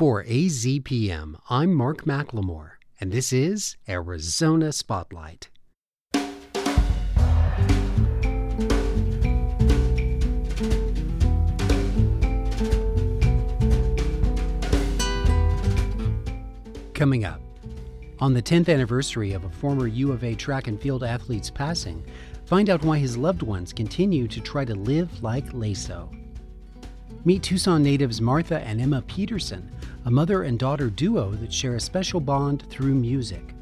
For AZPM, I'm Mark McLemore, and this is Arizona Spotlight. Coming up, on the 10th anniversary of a former U of A track and field athlete's passing, find out why his loved ones continue to try to live like Lesso. Meet Tucson natives Martha and Emma Peterson, a mother and daughter duo that share a special bond through music.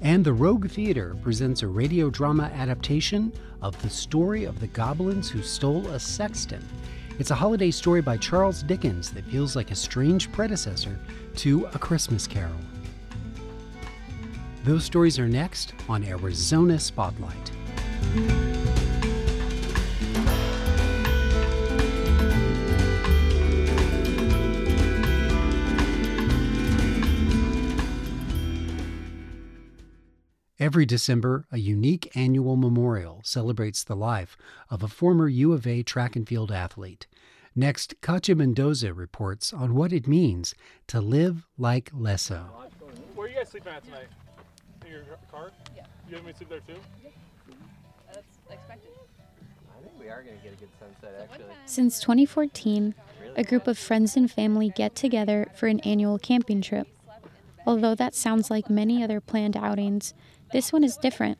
And the Rogue Theatre presents a radio drama adaptation of the story of the goblins who stole a sexton. It's a holiday story by Charles Dickens that feels like a strange predecessor to A Christmas Carol. Those stories are next on Arizona Spotlight. Every December, a unique annual memorial celebrates the life of a former U of A track and field athlete. Next, Katya Mendoza reports on what it means to live like Lesso. Where are you guys sleeping at tonight? In your car? Yeah. You want me to sleep there too? That's expected. I think we are going to get a good sunset, actually. Since 2014, a group of friends and family get together for an annual camping trip. Although that sounds like many other planned outings, this one is different.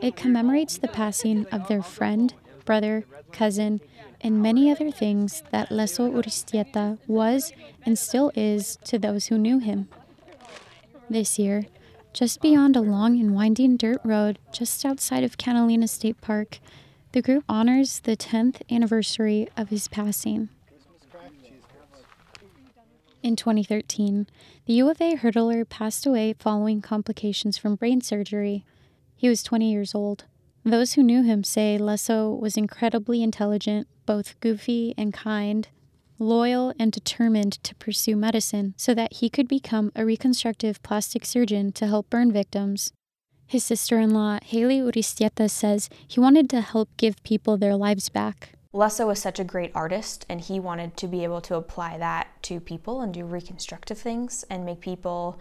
It commemorates the passing of their friend, brother, cousin, and many other things that Lesso Urstieta was and still is to those who knew him. This year, just beyond a long and winding dirt road just outside of Catalina State Park, the group honors the 10th anniversary of his passing. In 2013, the U of A hurdler passed away following complications from brain surgery. He was 20 years old. Those who knew him say Lesso was incredibly intelligent, both goofy and kind, loyal and determined to pursue medicine so that he could become a reconstructive plastic surgeon to help burn victims. His sister in law, Haley Urstieta, says he wanted to help give people their lives back. Lesso was such a great artist, and he wanted to be able to apply that to people and do reconstructive things and make people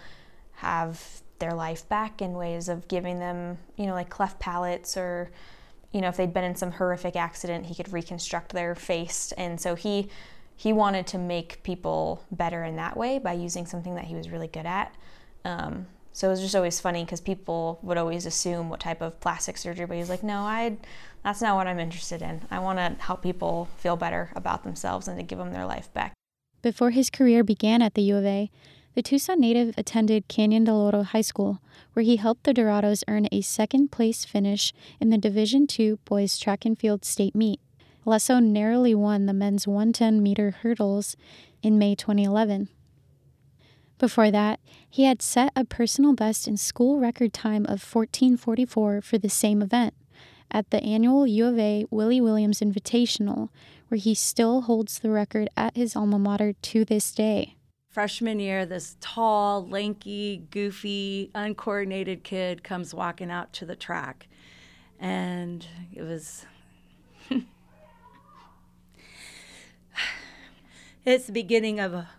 have their life back in ways of giving them, you know, like cleft palates or, you know, if they'd been in some horrific accident, he could reconstruct their face. And so he he wanted to make people better in that way by using something that he was really good at. Um, so it was just always funny because people would always assume what type of plastic surgery, but he's like, no, I, that's not what I'm interested in. I want to help people feel better about themselves and to give them their life back. Before his career began at the U of A, the Tucson native attended Canyon del Oro High School, where he helped the Dorados earn a second place finish in the Division II boys track and field state meet. Lesso narrowly won the men's 110 meter hurdles in May 2011. Before that, he had set a personal best in school record time of 1444 for the same event at the annual U of A Willie Williams Invitational, where he still holds the record at his alma mater to this day. Freshman year, this tall, lanky, goofy, uncoordinated kid comes walking out to the track. And it was it's the beginning of a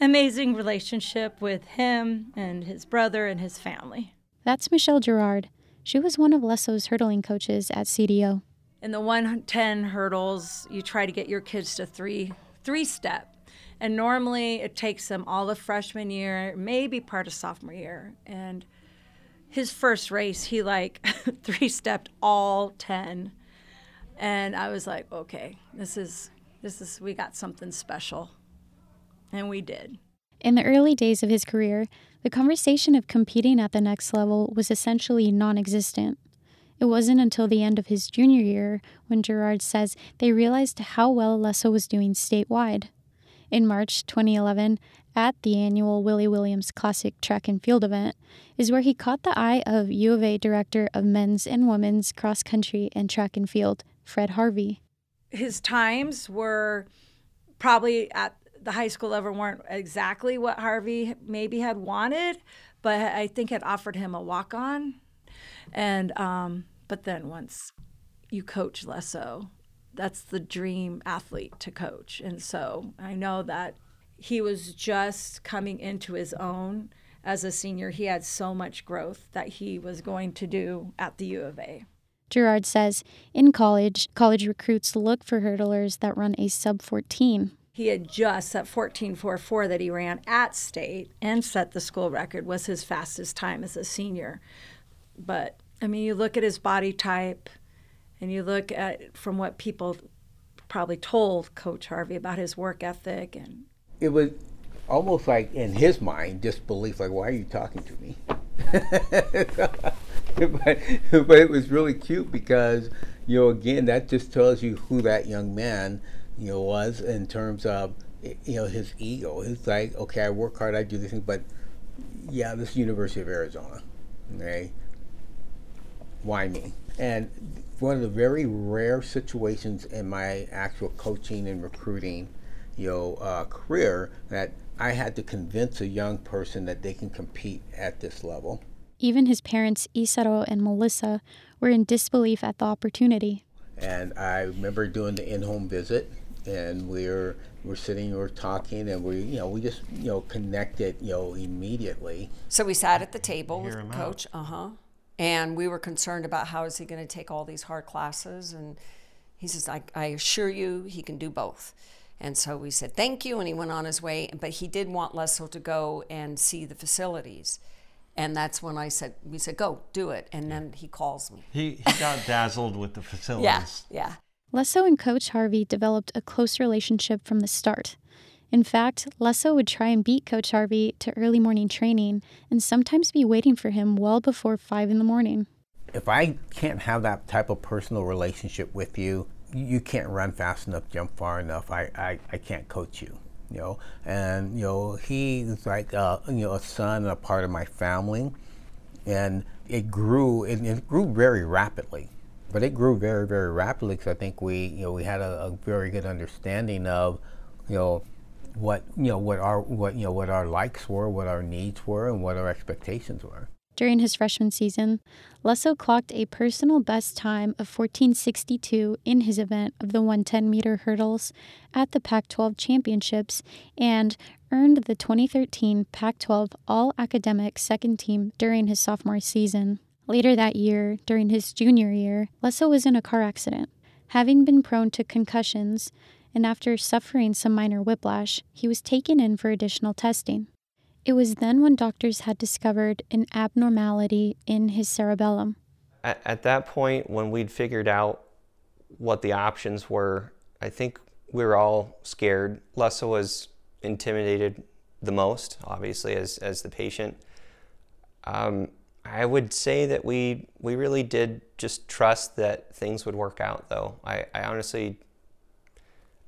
amazing relationship with him and his brother and his family. That's Michelle Gerard. She was one of Lesso's hurdling coaches at CDO. In the 110 hurdles, you try to get your kids to three three step. And normally it takes them all the freshman year, maybe part of sophomore year. And his first race, he like three stepped all 10. And I was like, okay, this is this is we got something special. And we did. In the early days of his career, the conversation of competing at the next level was essentially non existent. It wasn't until the end of his junior year when Gerard says they realized how well Lesso was doing statewide. In March 2011, at the annual Willie Williams Classic track and field event, is where he caught the eye of U of A director of men's and women's cross country and track and field, Fred Harvey. His times were probably at the high school level weren't exactly what Harvey maybe had wanted, but I think it offered him a walk on. And um, but then once you coach Lesso, that's the dream athlete to coach. And so I know that he was just coming into his own as a senior. He had so much growth that he was going to do at the U of A. Gerard says in college, college recruits look for hurdlers that run a sub 14. He had just set 14.44 that he ran at state and set the school record was his fastest time as a senior. But I mean, you look at his body type and you look at from what people probably told Coach Harvey about his work ethic and it was almost like in his mind disbelief like why are you talking to me but, but it was really cute because you know again that just tells you who that young man you know was in terms of you know his ego it's like okay i work hard i do this thing but yeah this is university of arizona okay why me and one of the very rare situations in my actual coaching and recruiting you know uh, career that I had to convince a young person that they can compete at this level. Even his parents, Isaro and Melissa, were in disbelief at the opportunity. And I remember doing the in-home visit, and we were we're sitting, we're talking, and we you know we just you know connected you know immediately. So we sat at the table with coach, uh huh, and we were concerned about how is he going to take all these hard classes, and he says, I, I assure you, he can do both. And so we said thank you, and he went on his way. But he did want Lesso to go and see the facilities. And that's when I said, we said, go, do it. And then he calls me. He, he got dazzled with the facilities. Yeah, yeah. Lesso and Coach Harvey developed a close relationship from the start. In fact, Lesso would try and beat Coach Harvey to early morning training and sometimes be waiting for him well before 5 in the morning. If I can't have that type of personal relationship with you, you can't run fast enough, jump far enough. I, I, I can't coach you, you know. And you know, he's like a, you know a son and a part of my family, and it grew. It, it grew very rapidly, but it grew very very rapidly because I think we you know we had a, a very good understanding of, you know, what you know what our what you know what our likes were, what our needs were, and what our expectations were. During his freshman season, Lesso clocked a personal best time of 1462 in his event of the 110 meter hurdles at the Pac 12 championships and earned the 2013 Pac 12 All Academic second team during his sophomore season. Later that year, during his junior year, Lesso was in a car accident. Having been prone to concussions, and after suffering some minor whiplash, he was taken in for additional testing. It was then when doctors had discovered an abnormality in his cerebellum. At, at, that point, when we'd figured out what the options were, I think we were all scared. Lesso was intimidated the most, obviously, as, as the patient. Um, I would say that we we really did just trust that things would work out, though. I, I honestly,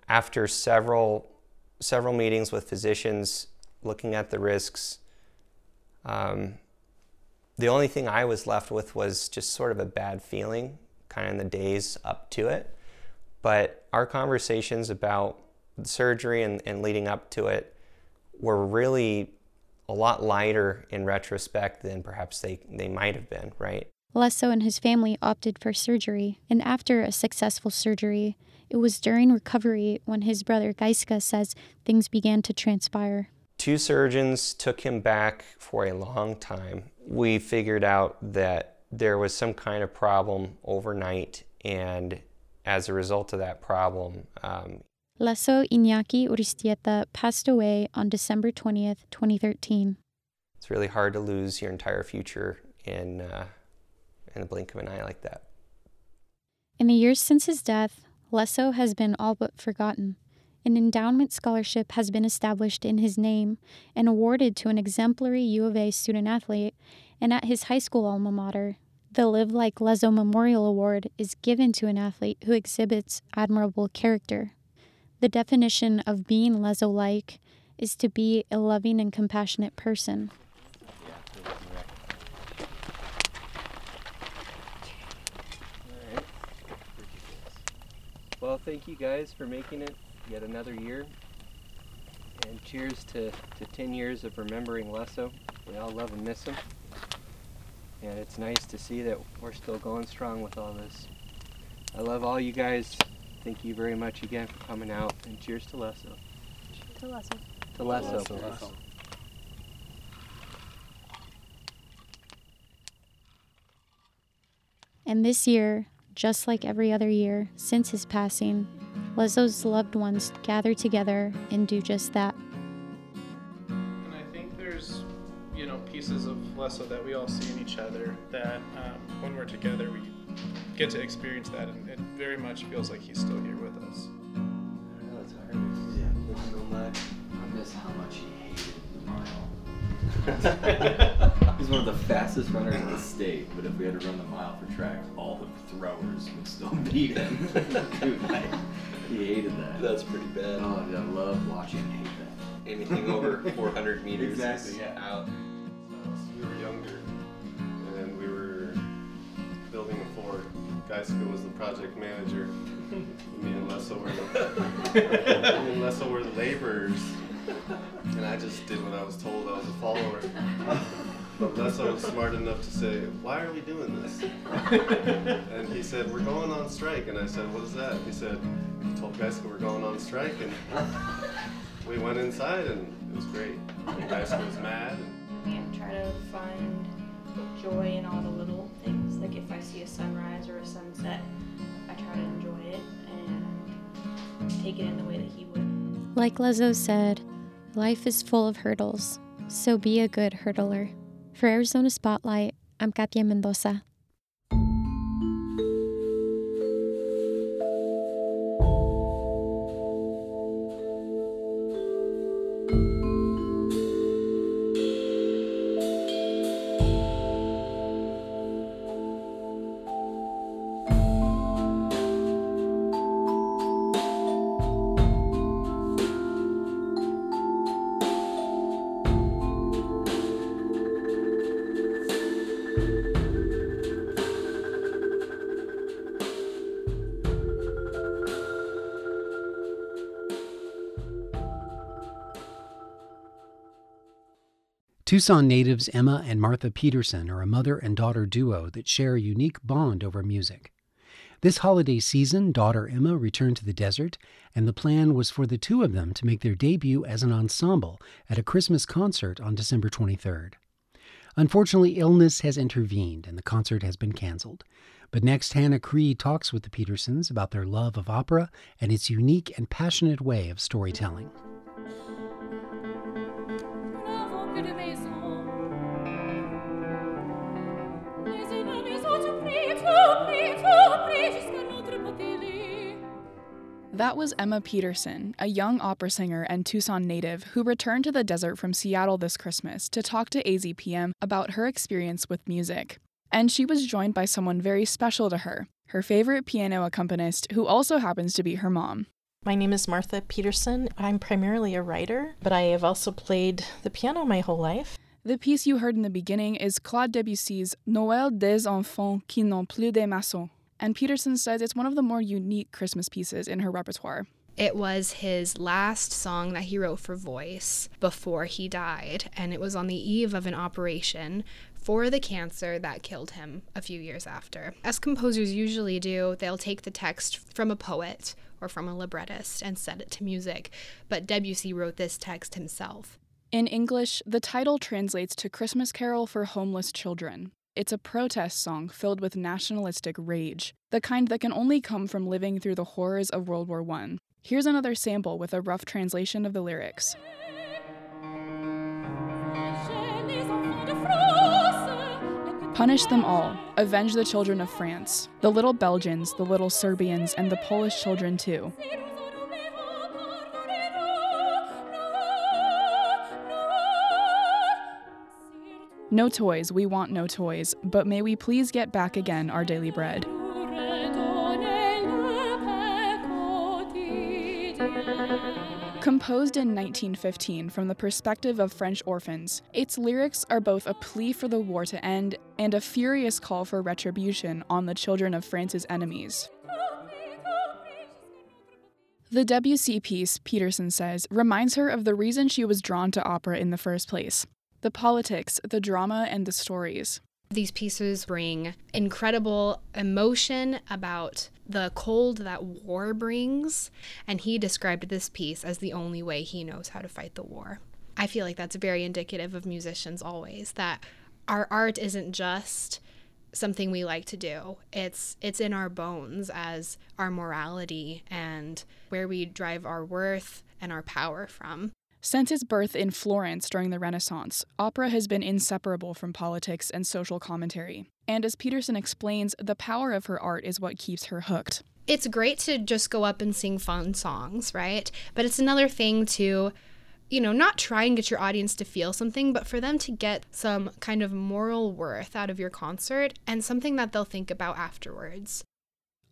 after several several meetings with physicians, looking at the risks. Um, the only thing I was left with was just sort of a bad feeling, kind of in the days up to it. But our conversations about surgery and, and leading up to it were really a lot lighter in retrospect than perhaps they, they might have been, right? Lesso and his family opted for surgery, and after a successful surgery, it was during recovery when his brother Gaiska says things began to transpire. Two surgeons took him back for a long time. We figured out that there was some kind of problem overnight, and as a result of that problem, um, Lesso Iñaki Uristieta passed away on December 20th, 2013. It's really hard to lose your entire future in, uh, in the blink of an eye like that. In the years since his death, Lesso has been all but forgotten. An endowment scholarship has been established in his name and awarded to an exemplary U of A student athlete, and at his high school alma mater, the Live Like Lesso Memorial Award is given to an athlete who exhibits admirable character. The definition of being Lesso like is to be a loving and compassionate person. Well, thank you guys for making it yet another year. And cheers to, to 10 years of remembering Lesso. We all love and miss him. And it's nice to see that we're still going strong with all this. I love all you guys. Thank you very much again for coming out. And cheers to Lesso. Cheers to Lesso. The lasso. The lasso. And this year, just like every other year since his passing, Lesso's loved ones gather together and do just that. And I think there's, you know, pieces of Lesso that we all see in each other that um, when we're together we get to experience that, and it very much feels like he's still here with us. That's hard. Yeah, there's no much. I miss how much he hated the mile. He's one of the fastest runners in the state, but if we had to run the mile for track, all the throwers would still beat him. Dude, I, he hated that. That's pretty bad. Oh, dude, I love watching him hate that. Anything over 400 meters Exactly, is yeah. out. Gaiska was the project manager. Me and Lesso were the, me and Lesso were the laborers, and I just did what I was told. I was a follower. But Lesso was smart enough to say, "Why are we doing this?" And he said, "We're going on strike." And I said, "What is that?" He said, "He told Gaiska we're going on strike." And we went inside, and it was great. And Gaiska was mad. and try to find joy in all the little things. Like if I see a sunrise or a sunset, I try to enjoy it and take it in the way that he would. Like Lesso said, life is full of hurdles, so be a good hurdler. For Arizona Spotlight, I'm Katia Mendoza. Tucson natives Emma and Martha Peterson are a mother and daughter duo that share a unique bond over music. This holiday season, daughter Emma returned to the desert, and the plan was for the two of them to make their debut as an ensemble at a Christmas concert on December 23rd. Unfortunately, illness has intervened and the concert has been canceled. But next, Hannah Cree talks with the Petersons about their love of opera and its unique and passionate way of storytelling. That was Emma Peterson, a young opera singer and Tucson native who returned to the desert from Seattle this Christmas to talk to AZPM about her experience with music. And she was joined by someone very special to her, her favorite piano accompanist, who also happens to be her mom. My name is Martha Peterson. I'm primarily a writer, but I have also played the piano my whole life. The piece you heard in the beginning is Claude Debussy's Noël des enfants qui n'ont plus de maisons, and Peterson says it's one of the more unique Christmas pieces in her repertoire. It was his last song that he wrote for voice before he died, and it was on the eve of an operation for the cancer that killed him a few years after. As composers usually do, they'll take the text from a poet or from a librettist and set it to music, but Debussy wrote this text himself. In English, the title translates to Christmas Carol for Homeless Children. It's a protest song filled with nationalistic rage, the kind that can only come from living through the horrors of World War I. Here's another sample with a rough translation of the lyrics. Punish them all. Avenge the children of France. The little Belgians, the little Serbians, and the Polish children too. No toys, we want no toys, but may we please get back again our daily bread. Composed in 1915 from the perspective of French orphans, its lyrics are both a plea for the war to end and a furious call for retribution on the children of France's enemies. The Debussy piece, Peterson says, reminds her of the reason she was drawn to opera in the first place the politics, the drama, and the stories. These pieces bring incredible emotion about the cold that war brings, and he described this piece as the only way he knows how to fight the war. I feel like that's very indicative of musicians always that our art isn't just something we like to do. It's it's in our bones as our morality and where we drive our worth and our power from. Since its birth in Florence during the Renaissance, opera has been inseparable from politics and social commentary. And as Peterson explains, the power of her art is what keeps her hooked. It's great to just go up and sing fun songs, right? But it's another thing to you know, not try and get your audience to feel something, but for them to get some kind of moral worth out of your concert and something that they'll think about afterwards.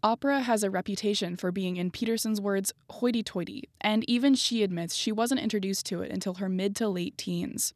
Opera has a reputation for being, in Peterson's words, hoity toity, and even she admits she wasn't introduced to it until her mid to late teens.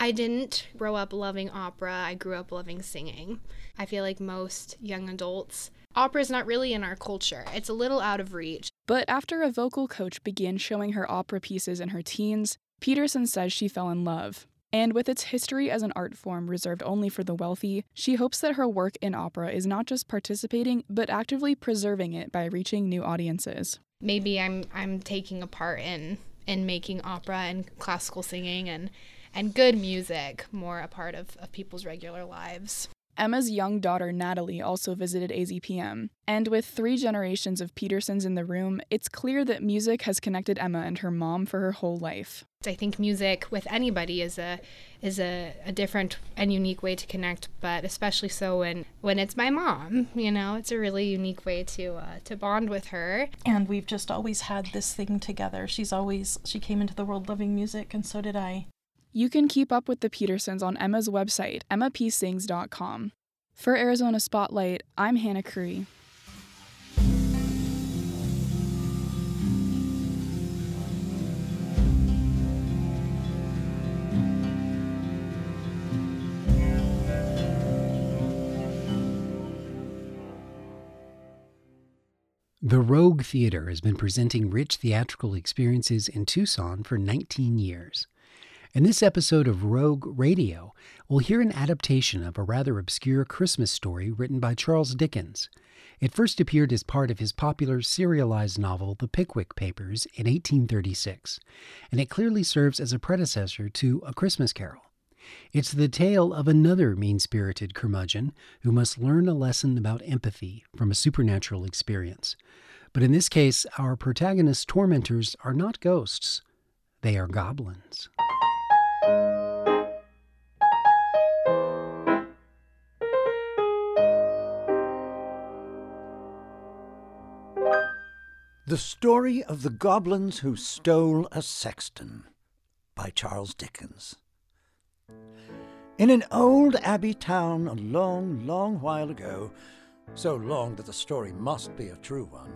I didn't grow up loving opera, I grew up loving singing. I feel like most young adults, opera is not really in our culture, it's a little out of reach. But after a vocal coach began showing her opera pieces in her teens, Peterson says she fell in love. And with its history as an art form reserved only for the wealthy, she hopes that her work in opera is not just participating, but actively preserving it by reaching new audiences. Maybe I'm I'm taking a part in in making opera and classical singing and and good music more a part of, of people's regular lives. Emma's young daughter Natalie also visited AZPM, and with three generations of Petersons in the room, it's clear that music has connected Emma and her mom for her whole life. I think music with anybody is a is a, a different and unique way to connect, but especially so when when it's my mom. You know, it's a really unique way to uh, to bond with her. And we've just always had this thing together. She's always she came into the world loving music, and so did I. You can keep up with the Petersons on Emma's website, emmapsings.com. For Arizona Spotlight, I'm Hannah Curry. The Rogue Theatre has been presenting rich theatrical experiences in Tucson for 19 years. In this episode of Rogue Radio, we'll hear an adaptation of a rather obscure Christmas story written by Charles Dickens. It first appeared as part of his popular serialized novel, The Pickwick Papers, in 1836, and it clearly serves as a predecessor to A Christmas Carol. It's the tale of another mean spirited curmudgeon who must learn a lesson about empathy from a supernatural experience. But in this case, our protagonist's tormentors are not ghosts, they are goblins. The Story of the Goblins Who Stole a Sexton by Charles Dickens. In an old abbey town a long, long while ago, so long that the story must be a true one,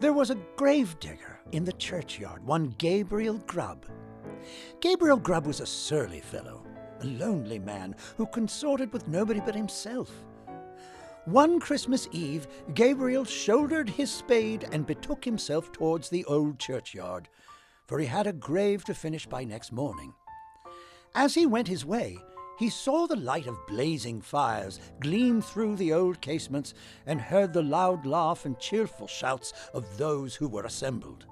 there was a gravedigger in the churchyard, one Gabriel Grubb. Gabriel Grubb was a surly fellow, a lonely man who consorted with nobody but himself. One Christmas Eve, Gabriel shouldered his spade and betook himself towards the old churchyard, for he had a grave to finish by next morning. As he went his way, he saw the light of blazing fires gleam through the old casements and heard the loud laugh and cheerful shouts of those who were assembled.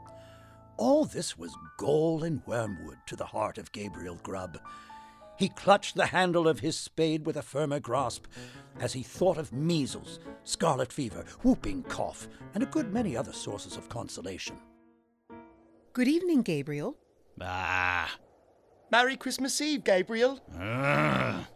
All this was gall and wormwood to the heart of Gabriel Grubb. He clutched the handle of his spade with a firmer grasp as he thought of measles, scarlet fever, whooping cough, and a good many other sources of consolation. Good evening, Gabriel. Ah. Merry Christmas Eve, Gabriel. Ah.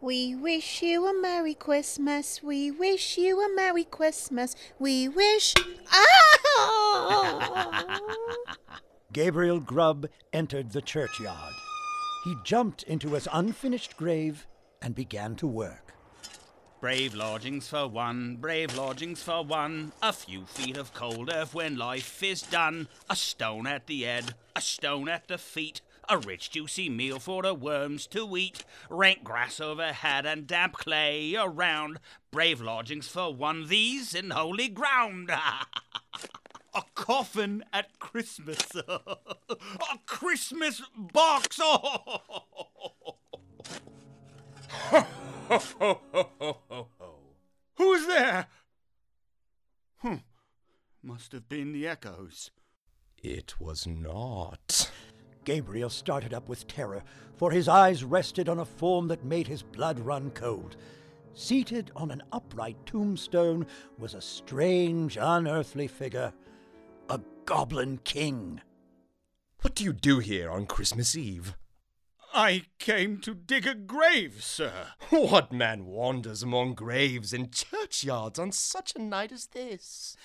We wish you a Merry Christmas. We wish you a Merry Christmas. We wish. Ah! Gabriel Grubb entered the churchyard. He jumped into his unfinished grave and began to work. Brave lodgings for one, brave lodgings for one. A few feet of cold earth when life is done. A stone at the head, a stone at the feet. A rich juicy meal for the worms to eat. Rank grass overhead and damp clay around. Brave lodgings for one, these in holy ground. A coffin at Christmas. a Christmas box. ho. Who's there? Hmm. Must have been the echoes. It was not. Gabriel started up with terror, for his eyes rested on a form that made his blood run cold. Seated on an upright tombstone was a strange, unearthly figure a goblin king. What do you do here on Christmas Eve? I came to dig a grave, sir. What man wanders among graves and churchyards on such a night as this?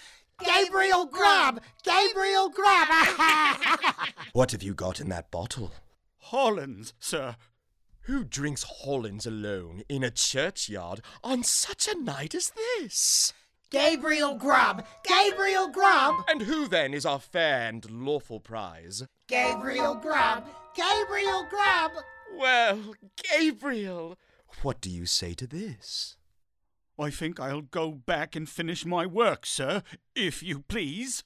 Gabriel Grubb! Gabriel Grubb! What have you got in that bottle? Hollands, sir. Who drinks Hollands alone in a churchyard on such a night as this? Gabriel Grubb! Gabriel Grubb! And who then is our fair and lawful prize? Gabriel Grubb! Gabriel Grubb! Well, Gabriel, what do you say to this? I think I'll go back and finish my work, sir, if you please.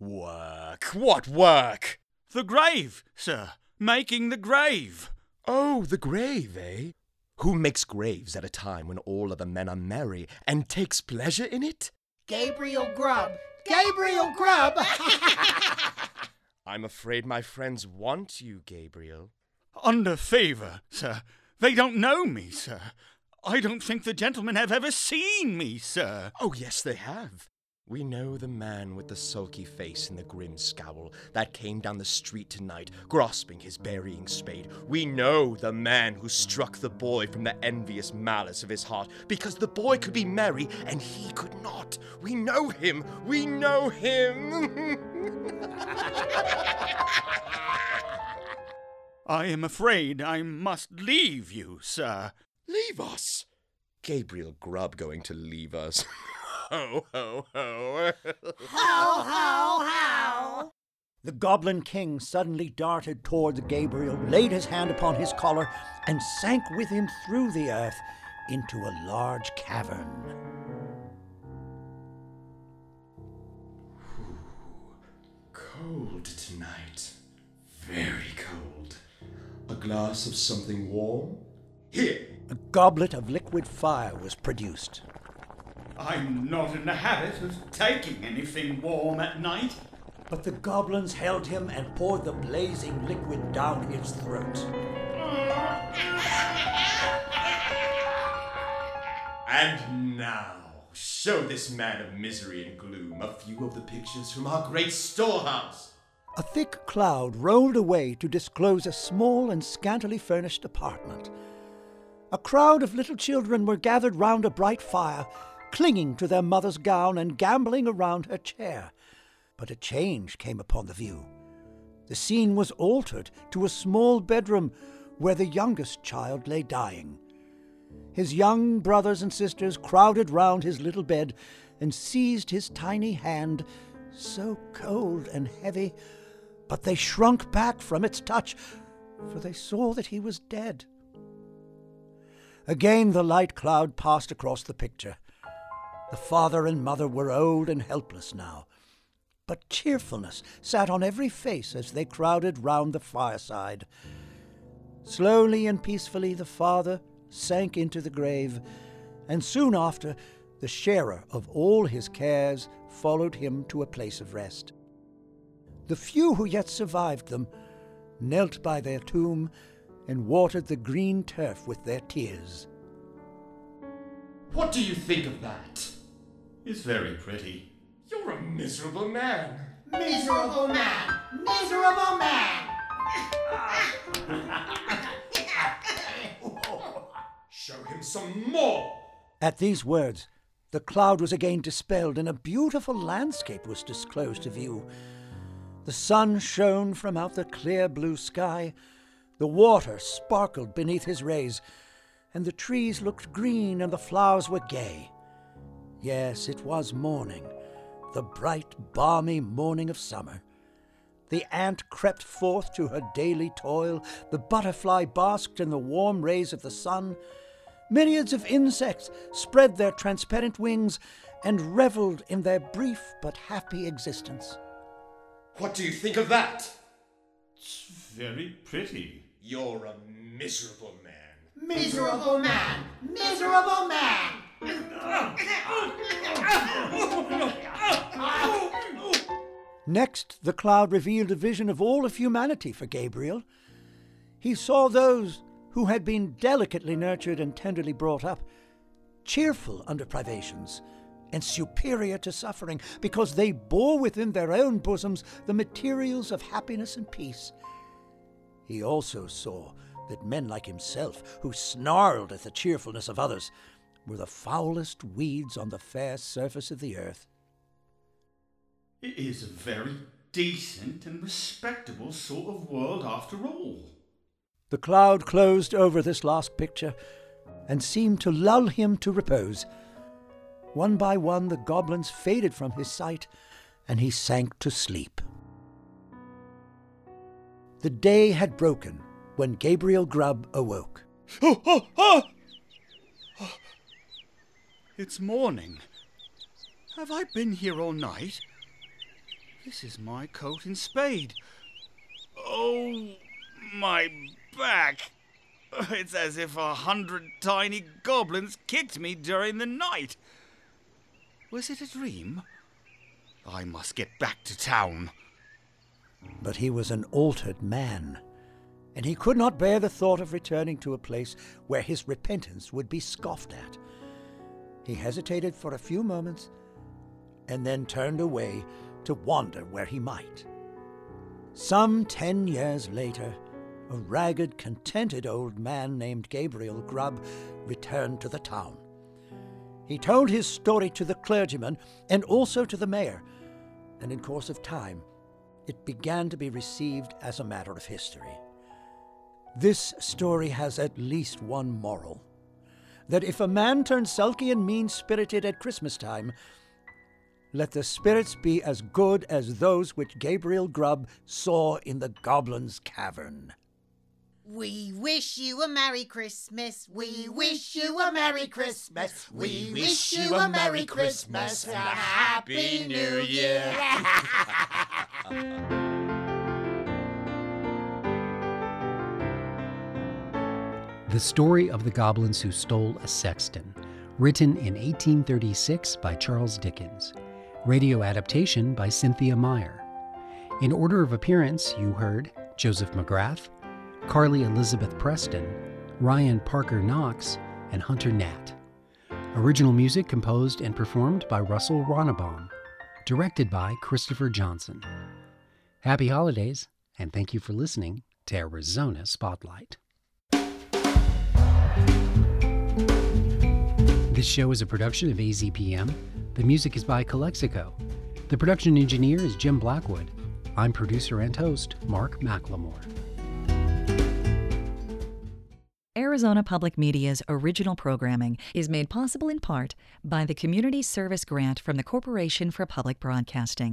Work? What work? The grave, sir. Making the grave. Oh, the grave, eh? Who makes graves at a time when all other men are merry and takes pleasure in it? Gabriel Grubb! Gabriel Grubb! I'm afraid my friends want you, Gabriel. Under favour, sir. They don't know me, sir. I don't think the gentlemen have ever seen me, sir. Oh, yes, they have. We know the man with the sulky face and the grim scowl that came down the street tonight, grasping his burying spade. We know the man who struck the boy from the envious malice of his heart because the boy could be merry and he could not. We know him. We know him. I am afraid I must leave you, sir. Leave us? Gabriel Grubb going to leave us. ho, ho, ho. Ho, ho, ho! The Goblin King suddenly darted towards Gabriel, laid his hand upon his collar, and sank with him through the earth into a large cavern. Cold tonight. Very cold. A glass of something warm? Here. A goblet of liquid fire was produced. I'm not in the habit of taking anything warm at night. But the goblins held him and poured the blazing liquid down his throat. And now, show this man of misery and gloom a few of the pictures from our great storehouse. A thick cloud rolled away to disclose a small and scantily furnished apartment. A crowd of little children were gathered round a bright fire, clinging to their mother's gown and gambling around her chair. But a change came upon the view. The scene was altered to a small bedroom where the youngest child lay dying. His young brothers and sisters crowded round his little bed and seized his tiny hand, so cold and heavy, but they shrunk back from its touch, for they saw that he was dead. Again the light cloud passed across the picture. The father and mother were old and helpless now, but cheerfulness sat on every face as they crowded round the fireside. Slowly and peacefully the father sank into the grave, and soon after the sharer of all his cares followed him to a place of rest. The few who yet survived them knelt by their tomb and watered the green turf with their tears. What do you think of that? It's very pretty. You're a miserable man. Miserable man! Miserable man! Show him some more. At these words, the cloud was again dispelled and a beautiful landscape was disclosed to view. The sun shone from out the clear blue sky, the water sparkled beneath his rays, and the trees looked green and the flowers were gay. Yes, it was morning, the bright, balmy morning of summer. The ant crept forth to her daily toil, the butterfly basked in the warm rays of the sun. Myriads of insects spread their transparent wings and reveled in their brief but happy existence. What do you think of that? It's very pretty. You're a miserable man. Miserable man! Miserable man! Next, the cloud revealed a vision of all of humanity for Gabriel. He saw those who had been delicately nurtured and tenderly brought up, cheerful under privations, and superior to suffering, because they bore within their own bosoms the materials of happiness and peace. He also saw that men like himself, who snarled at the cheerfulness of others, were the foulest weeds on the fair surface of the earth. It is a very decent and respectable sort of world after all. The cloud closed over this last picture and seemed to lull him to repose. One by one, the goblins faded from his sight, and he sank to sleep. The day had broken when Gabriel Grubb awoke. Oh, oh, oh! It's morning. Have I been here all night? This is my coat and spade. Oh, my back. It's as if a hundred tiny goblins kicked me during the night. Was it a dream? I must get back to town. But he was an altered man, and he could not bear the thought of returning to a place where his repentance would be scoffed at. He hesitated for a few moments and then turned away to wander where he might. Some ten years later, a ragged, contented old man named Gabriel Grubb returned to the town. He told his story to the clergyman and also to the mayor, and in course of time, it began to be received as a matter of history. This story has at least one moral that if a man turns sulky and mean spirited at Christmas time, let the spirits be as good as those which Gabriel Grubb saw in the Goblin's Cavern. We wish you a Merry Christmas. We wish you a Merry Christmas. We wish you a Merry Christmas and a Happy New Year. The Story of the Goblins Who Stole a Sexton, written in 1836 by Charles Dickens. Radio adaptation by Cynthia Meier. In order of appearance, you heard Joseph McGrath, Carly Elizabeth Preston, Ryan Parker Knox, and Hunter Hnat. Original music composed and performed by Russell Ronnebaum. Directed by Christopher Johnson. Happy holidays, and thank you for listening to Arizona Spotlight. This show is a production of AZPM. The music is by Calexico. The production engineer is Jim Blackwood. I'm producer and host Mark McLemore. Arizona Public Media's original programming is made possible in part by the Community Service Grant from the Corporation for Public Broadcasting.